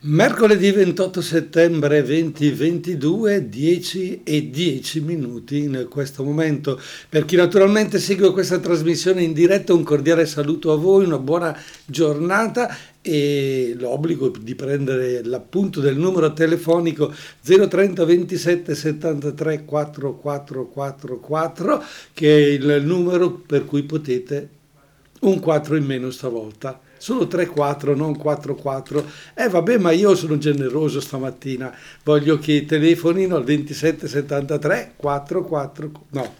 Mercoledì 28 settembre 2022, 10 e 10 minuti in questo momento. Per chi naturalmente segue questa trasmissione in diretta, un cordiale saluto a voi, una buona giornata e l'obbligo di prendere l'appunto del numero telefonico 030 27 73 4444 che è il numero per cui potete un 4 in meno stavolta solo 3-4, non 4-4. Eh vabbè, ma io sono generoso stamattina, voglio che telefonino al 2773 44, no,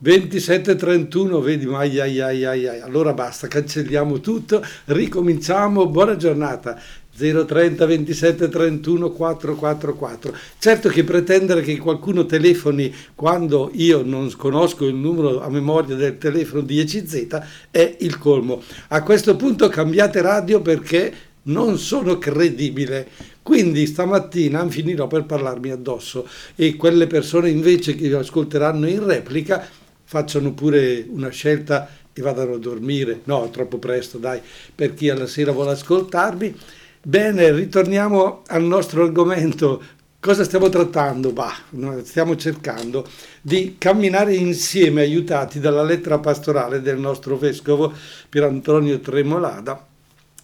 2731, vedi, ma ai, ai, ai, ai, allora basta, cancelliamo tutto, ricominciamo, buona giornata. 030 27 31 444. Certo che pretendere che qualcuno telefoni quando io non conosco il numero a memoria del telefono di ECZ è il colmo. A questo punto cambiate radio perché non sono credibile. Quindi stamattina finirò per parlarmi addosso e quelle persone invece che ascolteranno in replica facciano pure una scelta e vadano a dormire. No, troppo presto, dai, per chi alla sera vuole ascoltarmi Bene, ritorniamo al nostro argomento. Cosa stiamo trattando? Bah, stiamo cercando di camminare insieme, aiutati dalla lettera pastorale del nostro vescovo Pier Antonio Tremolada,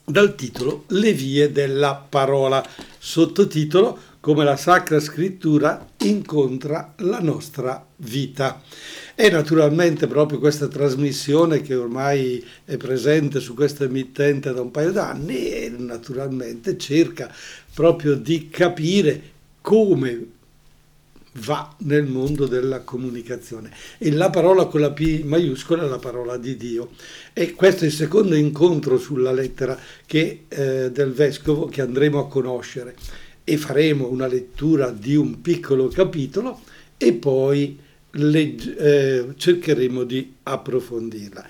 dal titolo Le vie della parola, sottotitolo Come la Sacra Scrittura incontra la nostra vita. E naturalmente proprio questa trasmissione che ormai è presente su questa emittente da un paio d'anni, naturalmente cerca proprio di capire come va nel mondo della comunicazione. E la parola con la P maiuscola è la parola di Dio. E questo è il secondo incontro sulla lettera che, eh, del vescovo che andremo a conoscere. E faremo una lettura di un piccolo capitolo e poi legge, eh, cercheremo di approfondirla.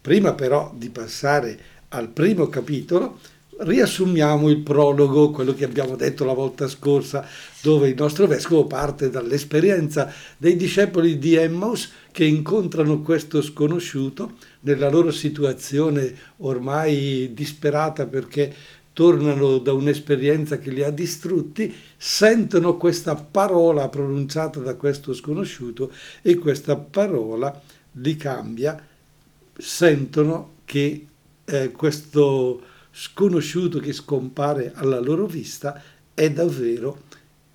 Prima però di passare al primo capitolo, riassumiamo il prologo, quello che abbiamo detto la volta scorsa, dove il nostro vescovo parte dall'esperienza dei discepoli di Emmaus che incontrano questo sconosciuto nella loro situazione ormai disperata perché tornano da un'esperienza che li ha distrutti, sentono questa parola pronunciata da questo sconosciuto e questa parola li cambia, sentono che eh, questo sconosciuto che scompare alla loro vista è davvero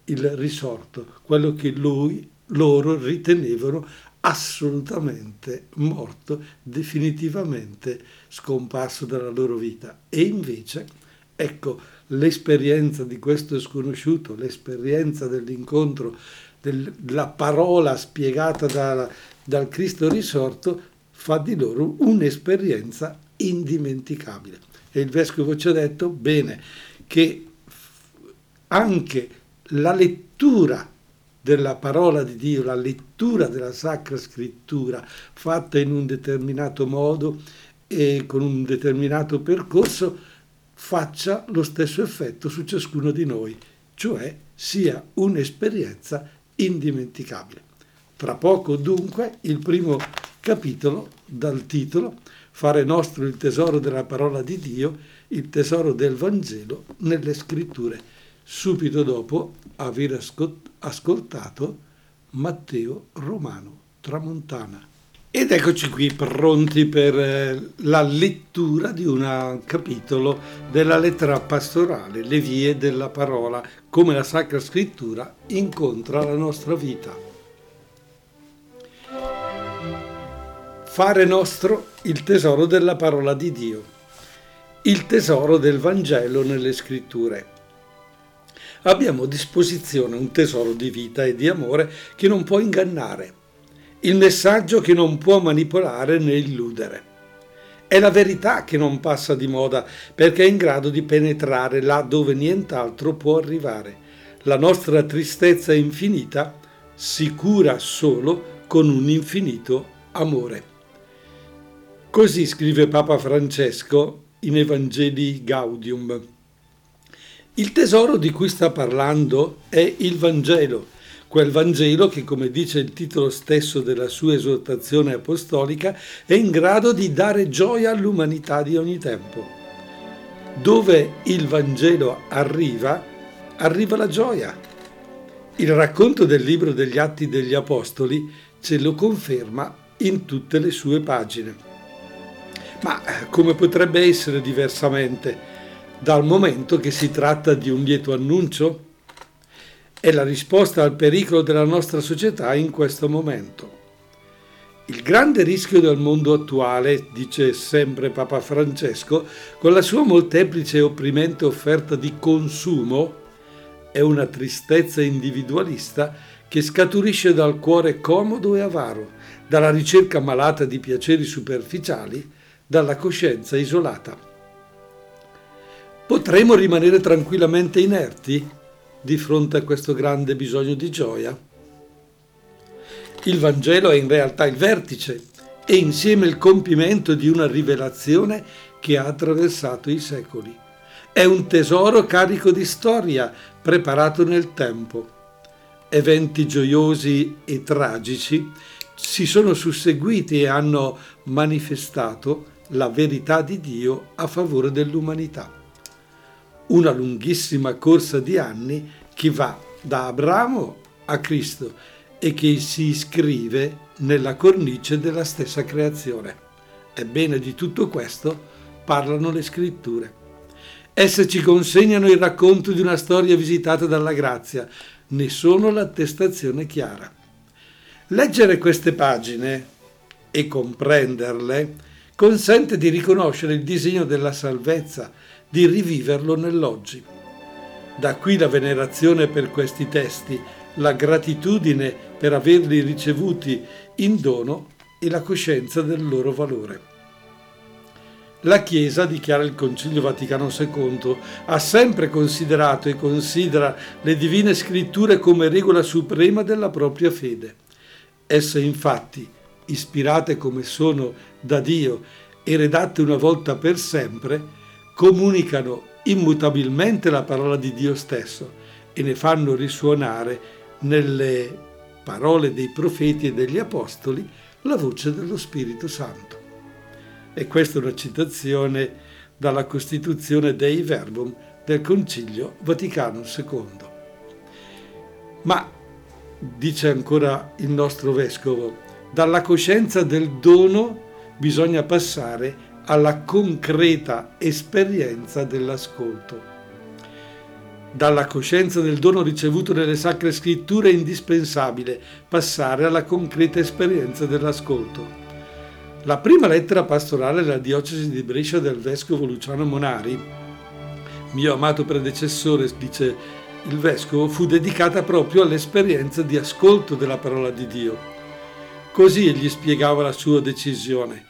il risorto, quello che lui, loro ritenevano assolutamente morto, definitivamente scomparso dalla loro vita. E invece Ecco, l'esperienza di questo sconosciuto, l'esperienza dell'incontro, della parola spiegata da, dal Cristo risorto, fa di loro un'esperienza indimenticabile. E il vescovo ci ha detto bene che anche la lettura della parola di Dio, la lettura della Sacra Scrittura fatta in un determinato modo e con un determinato percorso faccia lo stesso effetto su ciascuno di noi, cioè sia un'esperienza indimenticabile. Tra poco dunque il primo capitolo dal titolo Fare nostro il tesoro della parola di Dio, il tesoro del Vangelo nelle scritture, subito dopo aver ascoltato Matteo Romano Tramontana. Ed eccoci qui pronti per eh, la lettura di un capitolo della lettera pastorale, le vie della parola, come la Sacra Scrittura incontra la nostra vita. Fare nostro il tesoro della parola di Dio, il tesoro del Vangelo nelle Scritture. Abbiamo a disposizione un tesoro di vita e di amore che non può ingannare il messaggio che non può manipolare né illudere. È la verità che non passa di moda perché è in grado di penetrare là dove nient'altro può arrivare. La nostra tristezza infinita si cura solo con un infinito amore. Così scrive Papa Francesco in Evangelii Gaudium. Il tesoro di cui sta parlando è il Vangelo quel Vangelo che, come dice il titolo stesso della sua esortazione apostolica, è in grado di dare gioia all'umanità di ogni tempo. Dove il Vangelo arriva, arriva la gioia. Il racconto del libro degli Atti degli Apostoli ce lo conferma in tutte le sue pagine. Ma come potrebbe essere diversamente dal momento che si tratta di un lieto annuncio? È la risposta al pericolo della nostra società in questo momento. Il grande rischio del mondo attuale, dice sempre Papa Francesco, con la sua molteplice e opprimente offerta di consumo, è una tristezza individualista che scaturisce dal cuore comodo e avaro, dalla ricerca malata di piaceri superficiali, dalla coscienza isolata. Potremo rimanere tranquillamente inerti di fronte a questo grande bisogno di gioia? Il Vangelo è in realtà il vertice e insieme il compimento di una rivelazione che ha attraversato i secoli. È un tesoro carico di storia, preparato nel tempo. Eventi gioiosi e tragici si sono susseguiti e hanno manifestato la verità di Dio a favore dell'umanità. Una lunghissima corsa di anni che va da Abramo a Cristo e che si iscrive nella cornice della stessa creazione. Ebbene, di tutto questo parlano le scritture. Esse ci consegnano il racconto di una storia visitata dalla grazia, ne sono l'attestazione chiara. Leggere queste pagine e comprenderle consente di riconoscere il disegno della salvezza, di riviverlo nell'oggi. Da qui la venerazione per questi testi, la gratitudine per averli ricevuti in dono e la coscienza del loro valore. La Chiesa, dichiara il Concilio Vaticano II, ha sempre considerato e considera le divine scritture come regola suprema della propria fede. Esse infatti, ispirate come sono da Dio e redatte una volta per sempre, comunicano immutabilmente la parola di Dio stesso e ne fanno risuonare nelle parole dei profeti e degli apostoli la voce dello Spirito Santo. E questa è una citazione dalla Costituzione Dei Verbum del Concilio Vaticano II. Ma, dice ancora il nostro vescovo, dalla coscienza del dono bisogna passare alla concreta esperienza dell'ascolto. Dalla coscienza del dono ricevuto nelle sacre scritture è indispensabile passare alla concreta esperienza dell'ascolto. La prima lettera pastorale della diocesi di Brescia del vescovo Luciano Monari, mio amato predecessore, dice il vescovo, fu dedicata proprio all'esperienza di ascolto della parola di Dio. Così egli spiegava la sua decisione.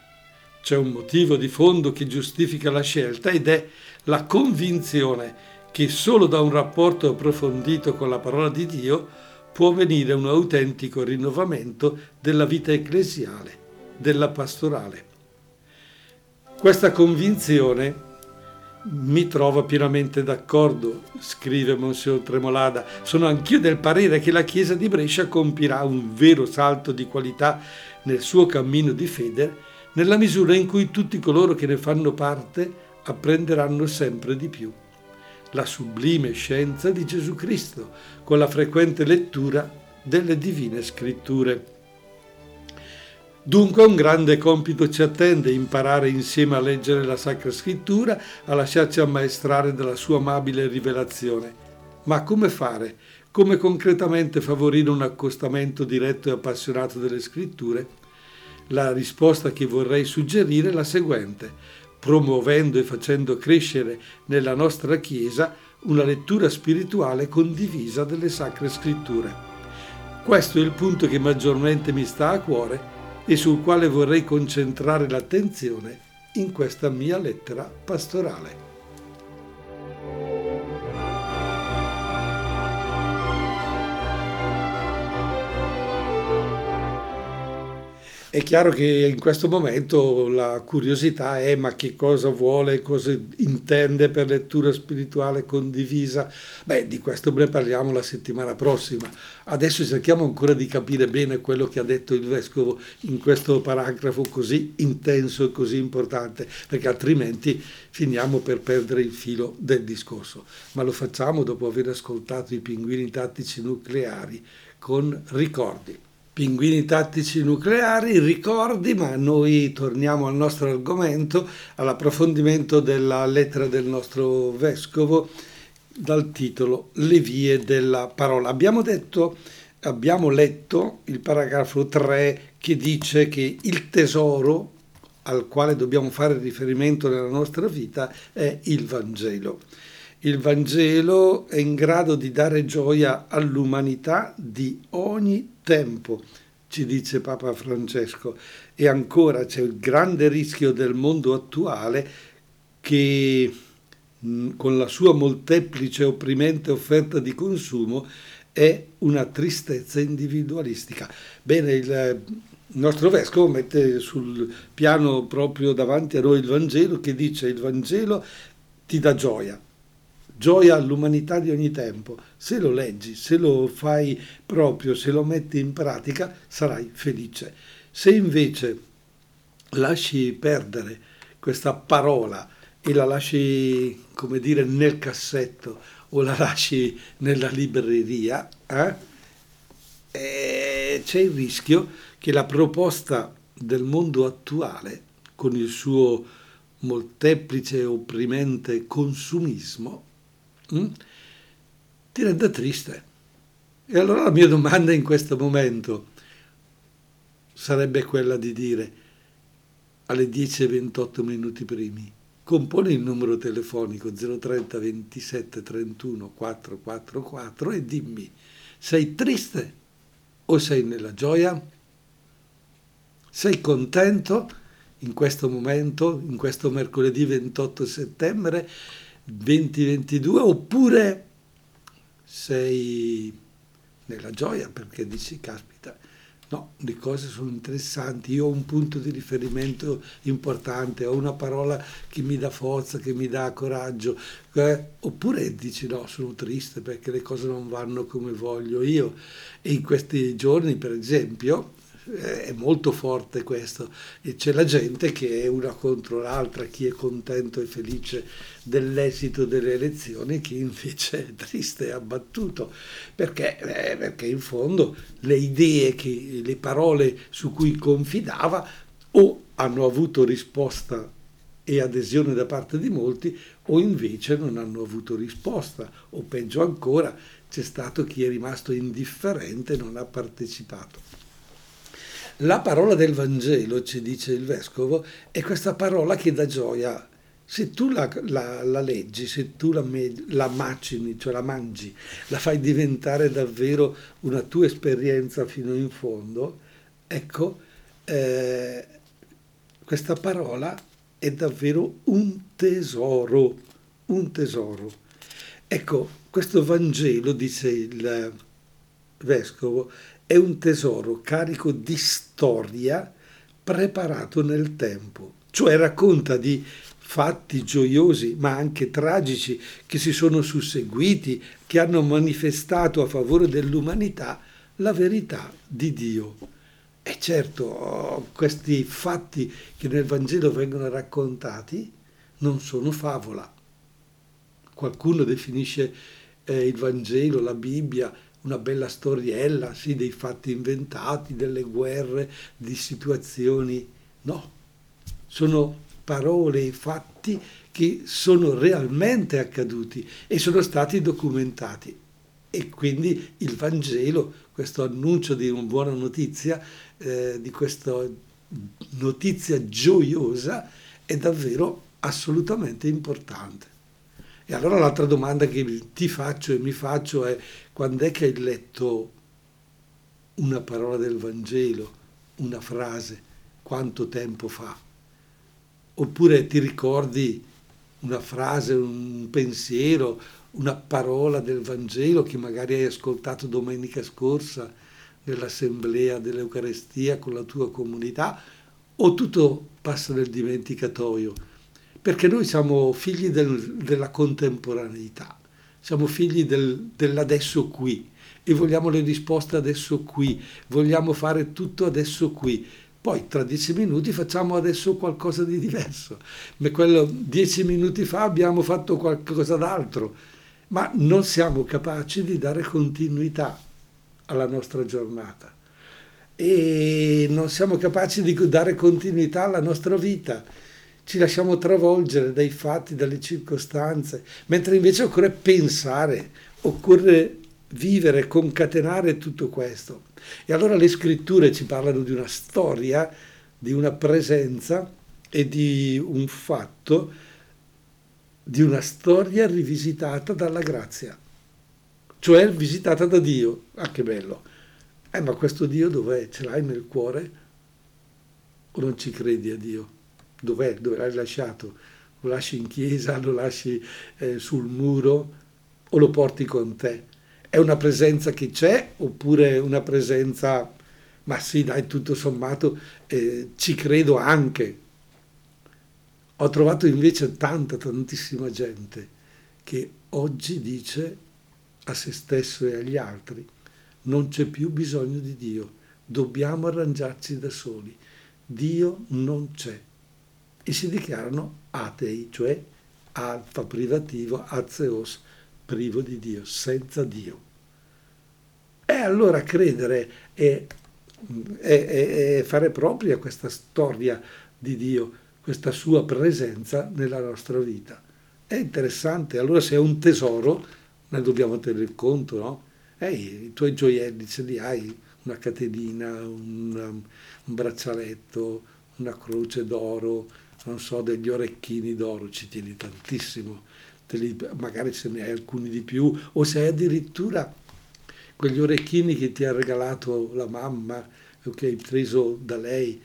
C'è un motivo di fondo che giustifica la scelta ed è la convinzione che solo da un rapporto approfondito con la parola di Dio può venire un autentico rinnovamento della vita ecclesiale della pastorale. Questa convinzione mi trova pienamente d'accordo, scrive Monsignor Tremolada. Sono anch'io del parere che la Chiesa di Brescia compirà un vero salto di qualità nel suo cammino di fede, nella misura in cui tutti coloro che ne fanno parte apprenderanno sempre di più la sublime scienza di Gesù Cristo con la frequente lettura delle divine scritture. Dunque un grande compito ci attende, imparare insieme a leggere la Sacra Scrittura, a lasciarci ammaestrare dalla sua amabile rivelazione. Ma come fare? Come concretamente favorire un accostamento diretto e appassionato delle Scritture? La risposta che vorrei suggerire è la seguente, promuovendo e facendo crescere nella nostra Chiesa una lettura spirituale condivisa delle Sacre Scritture. Questo è il punto che maggiormente mi sta a cuore e sul quale vorrei concentrare l'attenzione in questa mia lettera pastorale. È chiaro che in questo momento la curiosità è ma che cosa vuole, cosa intende per lettura spirituale condivisa? Beh, di questo ne parliamo la settimana prossima. Adesso cerchiamo ancora di capire bene quello che ha detto il vescovo in questo paragrafo così intenso e così importante, perché altrimenti finiamo per perdere il filo del discorso. Ma lo facciamo dopo aver ascoltato i pinguini tattici nucleari con ricordi pinguini tattici nucleari, ricordi, ma noi torniamo al nostro argomento, all'approfondimento della lettera del nostro vescovo dal titolo Le vie della parola. Abbiamo detto, abbiamo letto il paragrafo 3 che dice che il tesoro al quale dobbiamo fare riferimento nella nostra vita è il Vangelo. Il Vangelo è in grado di dare gioia all'umanità di ogni tempo, ci dice Papa Francesco. E ancora c'è il grande rischio del mondo attuale che con la sua molteplice e opprimente offerta di consumo è una tristezza individualistica. Bene, il nostro vescovo mette sul piano proprio davanti a noi il Vangelo che dice il Vangelo ti dà gioia, gioia all'umanità di ogni tempo. Se lo leggi, se lo fai proprio, se lo metti in pratica, sarai felice. Se invece lasci perdere questa parola e la lasci, come dire, nel cassetto o la lasci nella libreria, eh, eh, c'è il rischio che la proposta del mondo attuale, con il suo molteplice e opprimente consumismo, Mm? ti rende triste. E allora la mia domanda in questo momento sarebbe quella di dire alle 10.28 minuti primi, componi il numero telefonico 030 27 31 444 e dimmi, sei triste o sei nella gioia? Sei contento in questo momento, in questo mercoledì 28 settembre? 2022 oppure sei nella gioia perché dici caspita no le cose sono interessanti io ho un punto di riferimento importante ho una parola che mi dà forza che mi dà coraggio eh, oppure dici no sono triste perché le cose non vanno come voglio io e in questi giorni per esempio è molto forte questo. E c'è la gente che è una contro l'altra, chi è contento e felice dell'esito delle elezioni e chi invece è triste e abbattuto, perché, eh, perché in fondo le idee, che, le parole su cui confidava o hanno avuto risposta e adesione da parte di molti o invece non hanno avuto risposta. O peggio ancora c'è stato chi è rimasto indifferente e non ha partecipato. La parola del Vangelo, ci dice il vescovo, è questa parola che dà gioia. Se tu la, la, la leggi, se tu la, la, macini, cioè la mangi, la fai diventare davvero una tua esperienza fino in fondo, ecco, eh, questa parola è davvero un tesoro, un tesoro. Ecco, questo Vangelo, dice il vescovo, è un tesoro carico di storia preparato nel tempo, cioè racconta di fatti gioiosi ma anche tragici che si sono susseguiti, che hanno manifestato a favore dell'umanità la verità di Dio. E certo, questi fatti che nel Vangelo vengono raccontati non sono favola. Qualcuno definisce eh, il Vangelo, la Bibbia, una bella storiella, sì, dei fatti inventati, delle guerre, di situazioni. No, sono parole e fatti che sono realmente accaduti e sono stati documentati. E quindi il Vangelo, questo annuncio di una buona notizia, eh, di questa notizia gioiosa, è davvero assolutamente importante. E allora l'altra domanda che ti faccio e mi faccio è quando è che hai letto una parola del Vangelo, una frase, quanto tempo fa? Oppure ti ricordi una frase, un pensiero, una parola del Vangelo che magari hai ascoltato domenica scorsa nell'assemblea dell'Eucarestia con la tua comunità o tutto passa nel dimenticatoio? Perché noi siamo figli del, della contemporaneità, siamo figli del, dell'adesso qui e vogliamo le risposte adesso qui, vogliamo fare tutto adesso qui. Poi tra dieci minuti facciamo adesso qualcosa di diverso, ma quello dieci minuti fa abbiamo fatto qualcosa d'altro, ma non siamo capaci di dare continuità alla nostra giornata e non siamo capaci di dare continuità alla nostra vita. Ci lasciamo travolgere dai fatti, dalle circostanze, mentre invece occorre pensare, occorre vivere, concatenare tutto questo. E allora le scritture ci parlano di una storia, di una presenza e di un fatto, di una storia rivisitata dalla grazia, cioè visitata da Dio. Ah, che bello! Eh, ma questo Dio dov'è? Ce l'hai nel cuore? O non ci credi a Dio? Dov'è? Dove l'hai lasciato? Lo lasci in chiesa, lo lasci eh, sul muro o lo porti con te? È una presenza che c'è oppure una presenza, ma sì, dai, tutto sommato eh, ci credo anche. Ho trovato invece tanta, tantissima gente che oggi dice a se stesso e agli altri, non c'è più bisogno di Dio, dobbiamo arrangiarci da soli, Dio non c'è. E si dichiarano atei, cioè alfa privativo, azeos, privo di Dio, senza Dio. E allora credere e, e, e fare propria questa storia di Dio, questa sua presenza nella nostra vita. È interessante, allora se è un tesoro, ne dobbiamo tenere conto, no? Ehi, i tuoi gioielli ce li hai, una catenina, un, un braccialetto, una croce d'oro, non so, degli orecchini d'oro, ci tieni tantissimo li, magari se ne hai alcuni di più, o se hai addirittura quegli orecchini che ti ha regalato la mamma, che hai preso da lei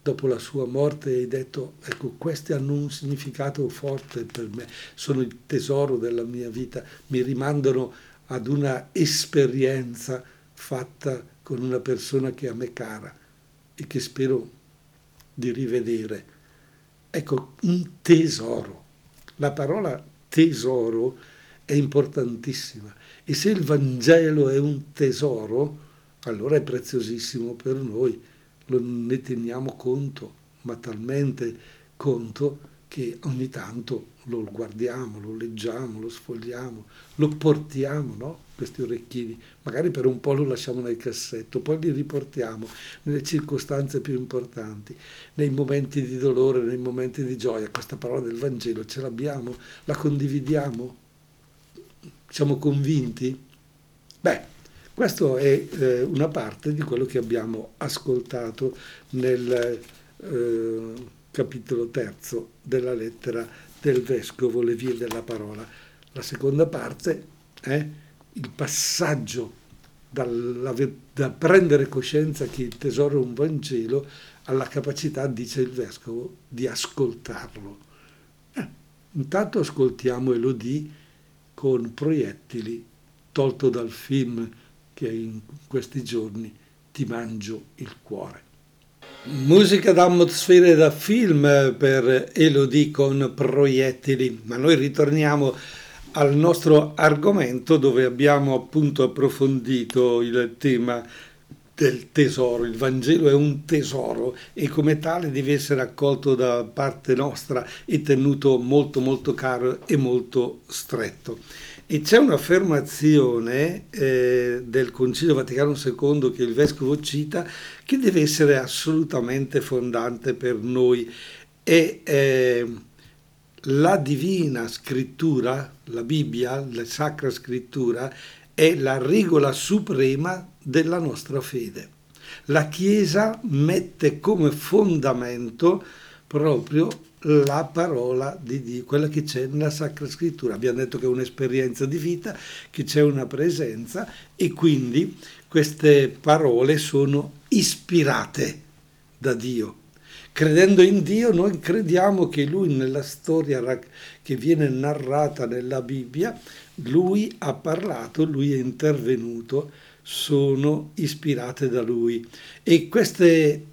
dopo la sua morte e hai detto, ecco, questi hanno un significato forte per me, sono il tesoro della mia vita, mi rimandano ad una esperienza fatta con una persona che a me cara e che spero di rivedere. Ecco, un tesoro. La parola tesoro è importantissima e se il Vangelo è un tesoro, allora è preziosissimo per noi, ne teniamo conto, ma talmente conto che ogni tanto lo guardiamo, lo leggiamo, lo sfogliamo, lo portiamo, no? Questi orecchini, magari per un po' lo lasciamo nel cassetto, poi li riportiamo nelle circostanze più importanti, nei momenti di dolore, nei momenti di gioia. Questa parola del Vangelo ce l'abbiamo? La condividiamo? Siamo convinti? Beh, questa è eh, una parte di quello che abbiamo ascoltato nel eh, capitolo terzo della lettera del Vescovo, le vie della parola. La seconda parte è il passaggio dalla, da prendere coscienza che il tesoro è un Vangelo alla capacità, dice il Vescovo, di ascoltarlo. Eh, intanto ascoltiamo Elodie con proiettili tolto dal film che in questi giorni ti mangio il cuore. Musica d'atmosfere da film per Elodie con proiettili, ma noi ritorniamo al nostro argomento dove abbiamo appunto approfondito il tema del tesoro. Il Vangelo è un tesoro e come tale deve essere accolto da parte nostra e tenuto molto molto caro e molto stretto. E c'è un'affermazione eh, del Concilio Vaticano II che il Vescovo cita che deve essere assolutamente fondante per noi. E, eh, la divina scrittura, la Bibbia, la Sacra Scrittura, è la regola suprema della nostra fede. La Chiesa mette come fondamento proprio la parola di Dio, quella che c'è nella Sacra Scrittura. Abbiamo detto che è un'esperienza di vita, che c'è una presenza e quindi queste parole sono ispirate da Dio. Credendo in Dio, noi crediamo che Lui nella storia che viene narrata nella Bibbia, Lui ha parlato, Lui è intervenuto sono ispirate da lui. E queste,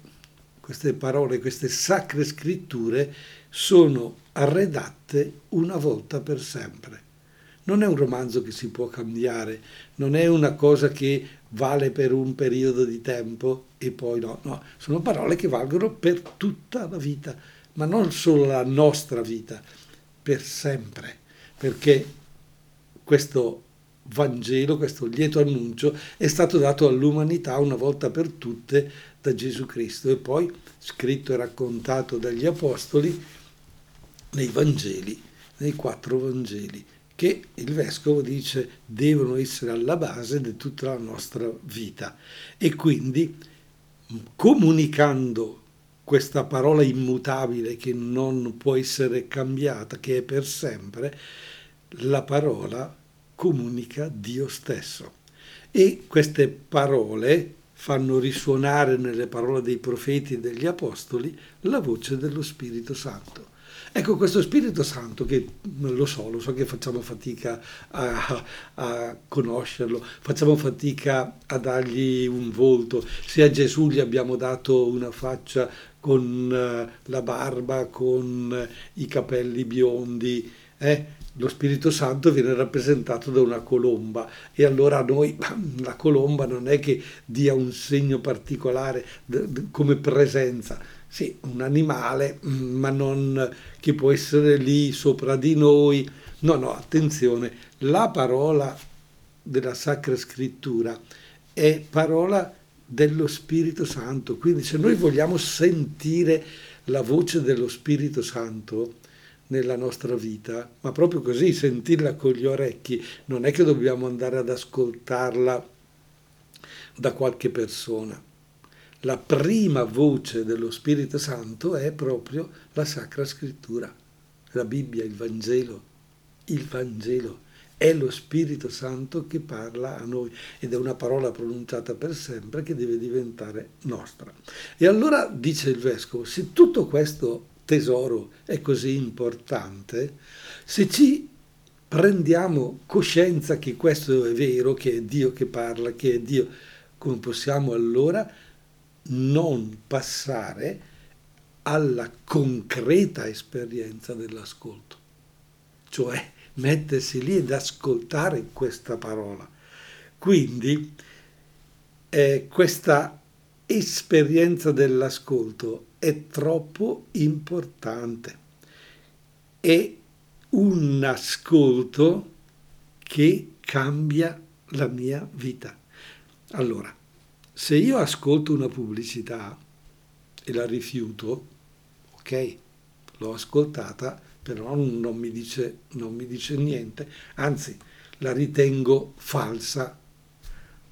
queste parole, queste sacre scritture sono redatte una volta per sempre. Non è un romanzo che si può cambiare, non è una cosa che vale per un periodo di tempo e poi no, no, sono parole che valgono per tutta la vita, ma non solo la nostra vita, per sempre, perché questo Vangelo, questo lieto annuncio, è stato dato all'umanità una volta per tutte da Gesù Cristo e poi scritto e raccontato dagli Apostoli nei Vangeli, nei quattro Vangeli, che il Vescovo dice devono essere alla base di tutta la nostra vita. E quindi comunicando questa parola immutabile che non può essere cambiata, che è per sempre, la parola comunica Dio stesso. E queste parole fanno risuonare nelle parole dei profeti e degli apostoli la voce dello Spirito Santo. Ecco, questo Spirito Santo che lo so, lo so che facciamo fatica a, a, conoscerlo, facciamo fatica a dargli un volto. Se a Gesù gli abbiamo dato una faccia con uh, la barba, con uh, i capelli biondi, eh? lo Spirito Santo viene rappresentato da una colomba e allora a noi la colomba non è che dia un segno particolare come presenza, sì, un animale, ma non che può essere lì sopra di noi. No, no, attenzione, la parola della Sacra Scrittura è parola dello Spirito Santo, quindi se noi vogliamo sentire la voce dello Spirito Santo, nella nostra vita, ma proprio così, sentirla con gli orecchi, non è che dobbiamo andare ad ascoltarla da qualche persona. La prima voce dello Spirito Santo è proprio la Sacra Scrittura, la Bibbia, il Vangelo. Il Vangelo è lo Spirito Santo che parla a noi ed è una parola pronunciata per sempre che deve diventare nostra. E allora dice il Vescovo, se tutto questo tesoro è così importante, se ci prendiamo coscienza che questo è vero, che è Dio che parla, che è Dio, come possiamo allora non passare alla concreta esperienza dell'ascolto, cioè mettersi lì ed ascoltare questa parola. Quindi eh, questa esperienza dell'ascolto è troppo importante. È un ascolto che cambia la mia vita. Allora, se io ascolto una pubblicità e la rifiuto, ok, l'ho ascoltata, però non mi dice, non mi dice niente, anzi la ritengo falsa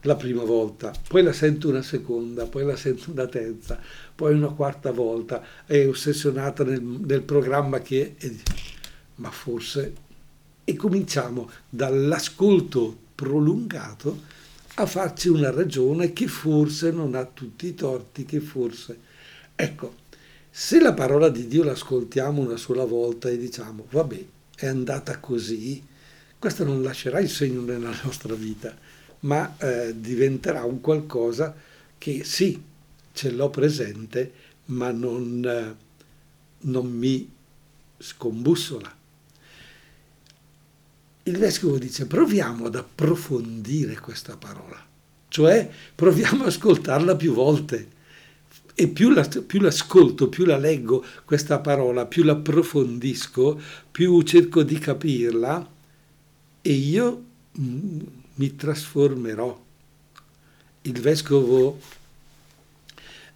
la prima volta, poi la sento una seconda, poi la sento una terza, poi una quarta volta, è ossessionata nel, nel programma che è, ma forse e cominciamo dall'ascolto prolungato a farci una ragione che forse non ha tutti i torti, che forse... Ecco, se la parola di Dio l'ascoltiamo una sola volta e diciamo, vabbè, è andata così, questo non lascerà il segno nella nostra vita ma eh, diventerà un qualcosa che sì, ce l'ho presente, ma non, eh, non mi scombussola. Il vescovo dice proviamo ad approfondire questa parola, cioè proviamo ad ascoltarla più volte e più, la, più l'ascolto, più la leggo questa parola, più l'approfondisco, più cerco di capirla e io mm, mi trasformerò. Il vescovo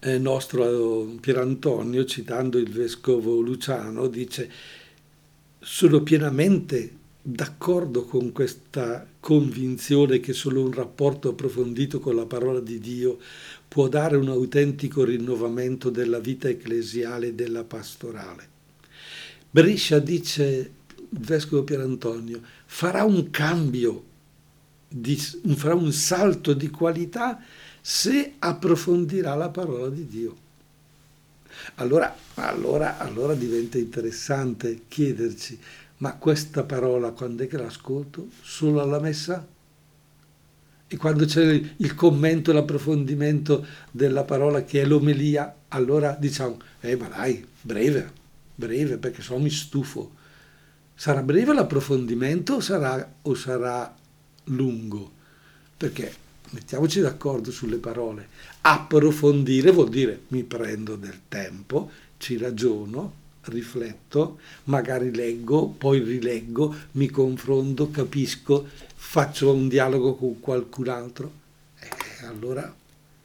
eh, nostro Pierantonio, citando il vescovo Luciano, dice sono pienamente d'accordo con questa convinzione che solo un rapporto approfondito con la parola di Dio può dare un autentico rinnovamento della vita ecclesiale e della pastorale. Brescia dice, il vescovo Pierantonio, farà un cambio di, farà un salto di qualità se approfondirà la parola di Dio. Allora, allora, allora diventa interessante chiederci, ma questa parola quando è che l'ascolto? Solo alla messa? E quando c'è il commento, l'approfondimento della parola che è l'omelia, allora diciamo, eh ma dai, breve, breve, perché se no mi stufo. Sarà breve l'approfondimento o sarà, o sarà lungo? Perché mettiamoci d'accordo sulle parole. Approfondire vuol dire mi prendo del tempo, ci ragiono, rifletto, magari leggo, poi rileggo, mi confronto, capisco, faccio un dialogo con qualcun altro. Eh, allora,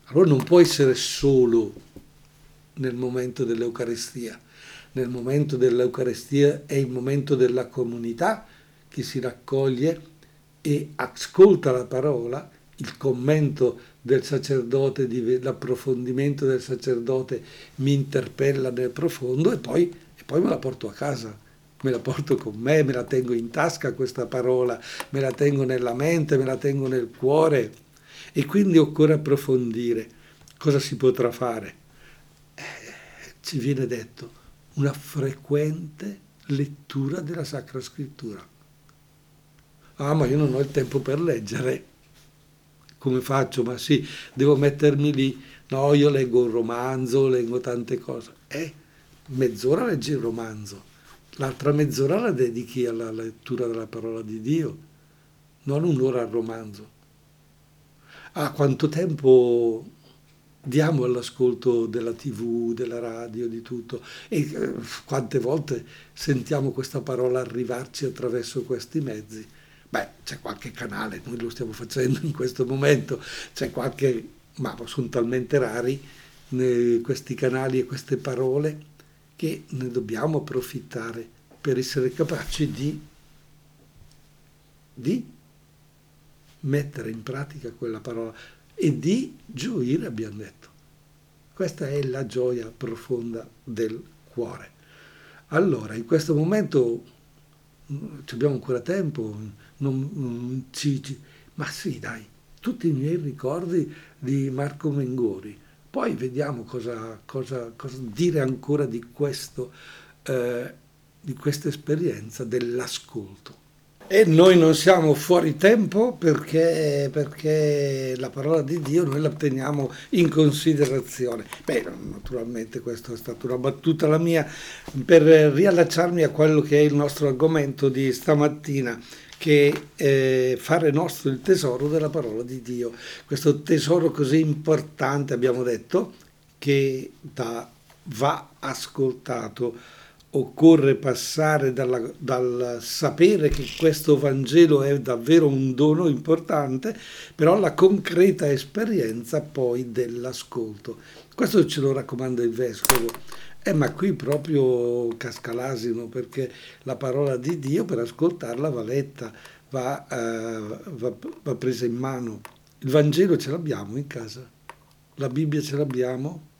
allora non può essere solo nel momento dell'Eucaristia. Nel momento dell'Eucaristia è il momento della comunità che si raccoglie e ascolta la parola, il commento del sacerdote, l'approfondimento del sacerdote mi interpella nel profondo e poi, poi me la porto a casa me la porto con me, me la tengo in tasca questa parola, me la tengo nella mente, me la tengo nel cuore e quindi occorre approfondire. Cosa si potrà fare? Eh, ci viene detto una frequente lettura della Sacra Scrittura. Ah, ma io non ho il tempo per leggere. Come faccio? Ma sì, devo mettermi lì. No, io leggo un romanzo, leggo tante cose. Eh, mezz'ora leggi il romanzo L'altra mezz'ora la dedichi alla lettura della parola di Dio, non un'ora al romanzo. Ah, quanto tempo diamo all'ascolto della tv, della radio, di tutto e eh, quante volte sentiamo questa parola arrivarci attraverso questi mezzi. Beh, c'è qualche canale, noi lo stiamo facendo in questo momento, c'è qualche, ma sono talmente rari eh, questi canali e queste parole che ne dobbiamo approfittare per essere capaci di, di mettere in pratica quella parola e di gioire, abbiamo detto. Questa è la gioia profonda del cuore. Allora, in questo momento mm, abbiamo ancora tempo, non, mm, ci, ci, ma sì, dai, tutti i miei ricordi di Marco Mengori, poi vediamo cosa, cosa, cosa dire ancora di, questo, eh, di questa esperienza dell'ascolto. E noi non siamo fuori tempo perché, perché, la parola di Dio noi la teniamo in considerazione. Beh, naturalmente questa è stata una battuta la mia per riallacciarmi a quello che è il nostro argomento di stamattina che eh, fare nostro il tesoro della parola di Dio. Questo tesoro così importante, abbiamo detto, che da, va ascoltato. Occorre passare dalla, dal sapere che questo Vangelo è davvero un dono importante, però alla concreta esperienza poi dell'ascolto. Questo ce lo raccomanda il Vescovo eh, ma qui proprio casca l'asino perché la parola di Dio per ascoltarla va letta, va, uh, va, va presa in mano. Il Vangelo ce l'abbiamo in casa, la Bibbia ce l'abbiamo,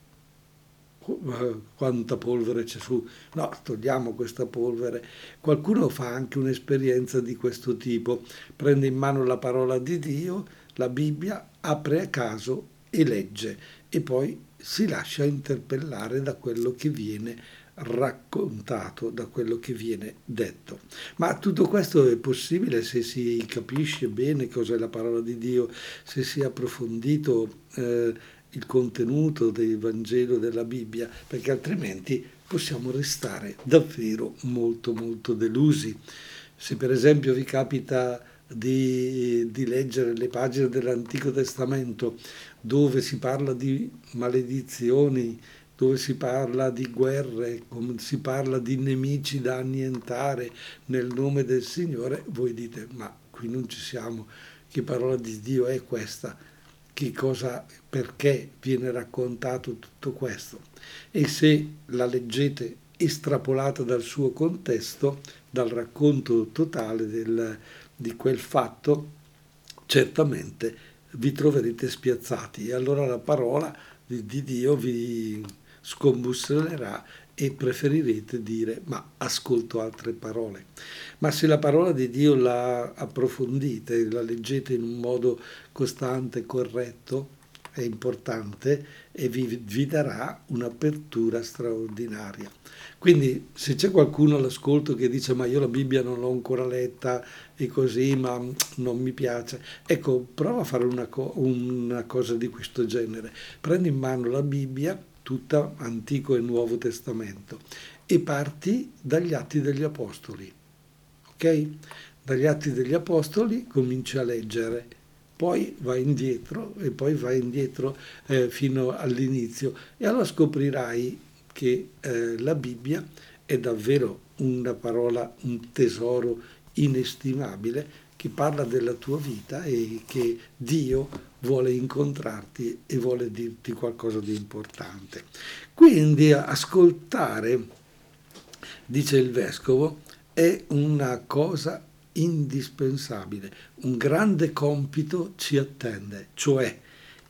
quanta polvere c'è su. No, togliamo questa polvere. Qualcuno fa anche un'esperienza di questo tipo, prende in mano la parola di Dio, la Bibbia, apre a caso e legge e poi si lascia interpellare da quello che viene raccontato, da quello che viene detto. Ma tutto questo è possibile se si capisce bene cos'è la parola di Dio, se si è approfondito eh, il contenuto del Vangelo della Bibbia, perché altrimenti possiamo restare davvero molto molto delusi. Se per esempio vi capita di, di leggere le pagine dell'Antico Testamento dove si parla di maledizioni, dove si parla di guerre, si parla di nemici da annientare nel nome del Signore, voi dite ma qui non ci siamo, che parola di Dio è questa? Che cosa, perché viene raccontato tutto questo? E se la leggete estrapolata dal suo contesto, dal racconto totale del, di quel fatto, certamente vi troverete spiazzati e allora la parola di, di Dio vi scombussolerà e preferirete dire ma ascolto altre parole. Ma se la parola di Dio la approfondite, la leggete in un modo costante, corretto, è importante e vi, vi darà un'apertura straordinaria. Quindi se c'è qualcuno all'ascolto che dice ma io la Bibbia non l'ho ancora letta e così, ma non mi piace, ecco, prova a fare una, co- una cosa di questo genere. Prendi in mano la Bibbia, tutta Antico e Nuovo Testamento, e parti dagli Atti degli Apostoli. Ok? Dagli Atti degli Apostoli cominci a leggere poi vai indietro e poi vai indietro eh, fino all'inizio e allora scoprirai che eh, la Bibbia è davvero una parola, un tesoro inestimabile che parla della tua vita e che Dio vuole incontrarti e vuole dirti qualcosa di importante. Quindi ascoltare, dice il vescovo, è una cosa indispensabile, un grande compito ci attende, cioè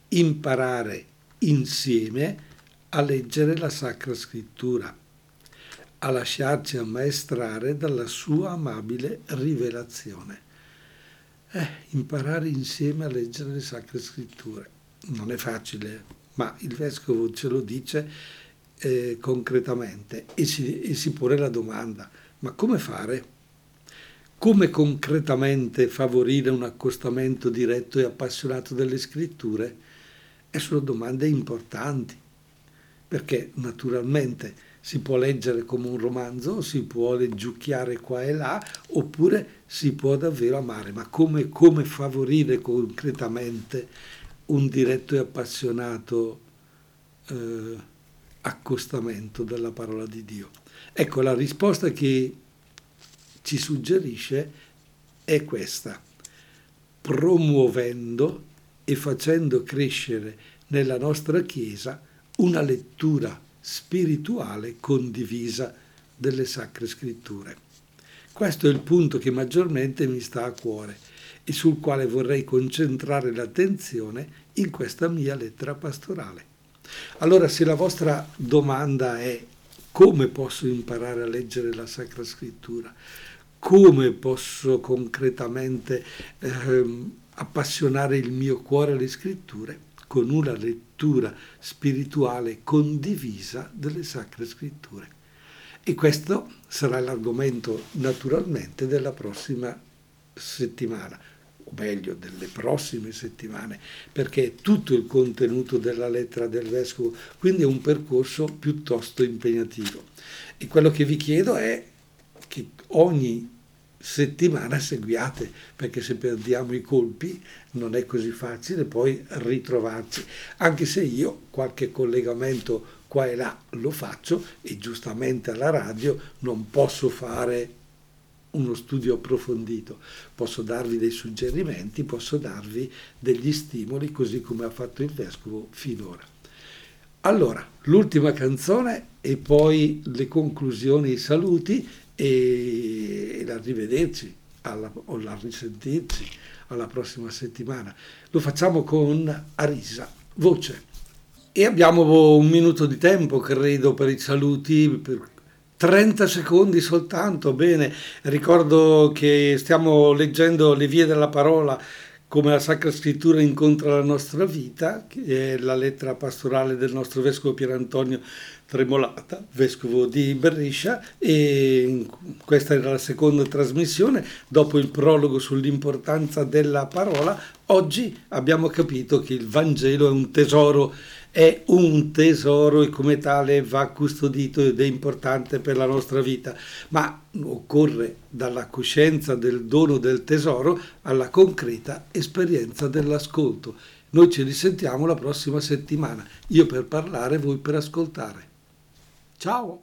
imparare insieme a leggere la Sacra Scrittura, a lasciarci ammaestrare dalla sua amabile rivelazione. Eh, imparare insieme a leggere le Sacre Scritture. Non è facile, ma il Vescovo ce lo dice eh, concretamente e si, e si pone la domanda, ma come fare? Come concretamente favorire un accostamento diretto e appassionato delle scritture? E sono domande importanti, perché naturalmente si può leggere come un romanzo, si può leggiucchiare qua e là, oppure si può davvero amare, ma come, come favorire concretamente un diretto e appassionato eh, accostamento della parola di Dio? Ecco, la risposta che ci suggerisce è questa, promuovendo e facendo crescere nella nostra Chiesa una lettura spirituale condivisa delle Sacre Scritture. Questo è il punto che maggiormente mi sta a cuore e sul quale vorrei concentrare l'attenzione in questa mia lettera pastorale. Allora, se la vostra domanda è come posso imparare a leggere la Sacra Scrittura, come posso concretamente eh, appassionare il mio cuore alle scritture con una lettura spirituale condivisa delle sacre scritture. E questo sarà l'argomento naturalmente della prossima settimana, o meglio delle prossime settimane, perché è tutto il contenuto della lettera del Vescovo, quindi è un percorso piuttosto impegnativo. E quello che vi chiedo è che ogni settimana seguiate, perché se perdiamo i colpi non è così facile poi ritrovarci, anche se io qualche collegamento qua e là lo faccio e giustamente alla radio non posso fare uno studio approfondito, posso darvi dei suggerimenti, posso darvi degli stimoli, così come ha fatto il vescovo finora. Allora, l'ultima canzone e poi le conclusioni, i saluti e l'arrivederci alla, o la risentirci alla prossima settimana. Lo facciamo con Arisa, voce. E abbiamo un minuto di tempo, credo, per i saluti, per 30 secondi soltanto. Bene, ricordo che stiamo leggendo le vie della parola come la Sacra Scrittura incontra la nostra vita, che è la lettera pastorale del nostro Vescovo Pier Antonio Tremolata, vescovo di Berriscia, e questa era la seconda trasmissione. Dopo il prologo sull'importanza della parola, oggi abbiamo capito che il Vangelo è un tesoro è un tesoro e come tale va custodito ed è importante per la nostra vita, ma occorre dalla coscienza del dono del tesoro alla concreta esperienza dell'ascolto. Noi ci risentiamo la prossima settimana, io per parlare, voi per ascoltare. Ciao!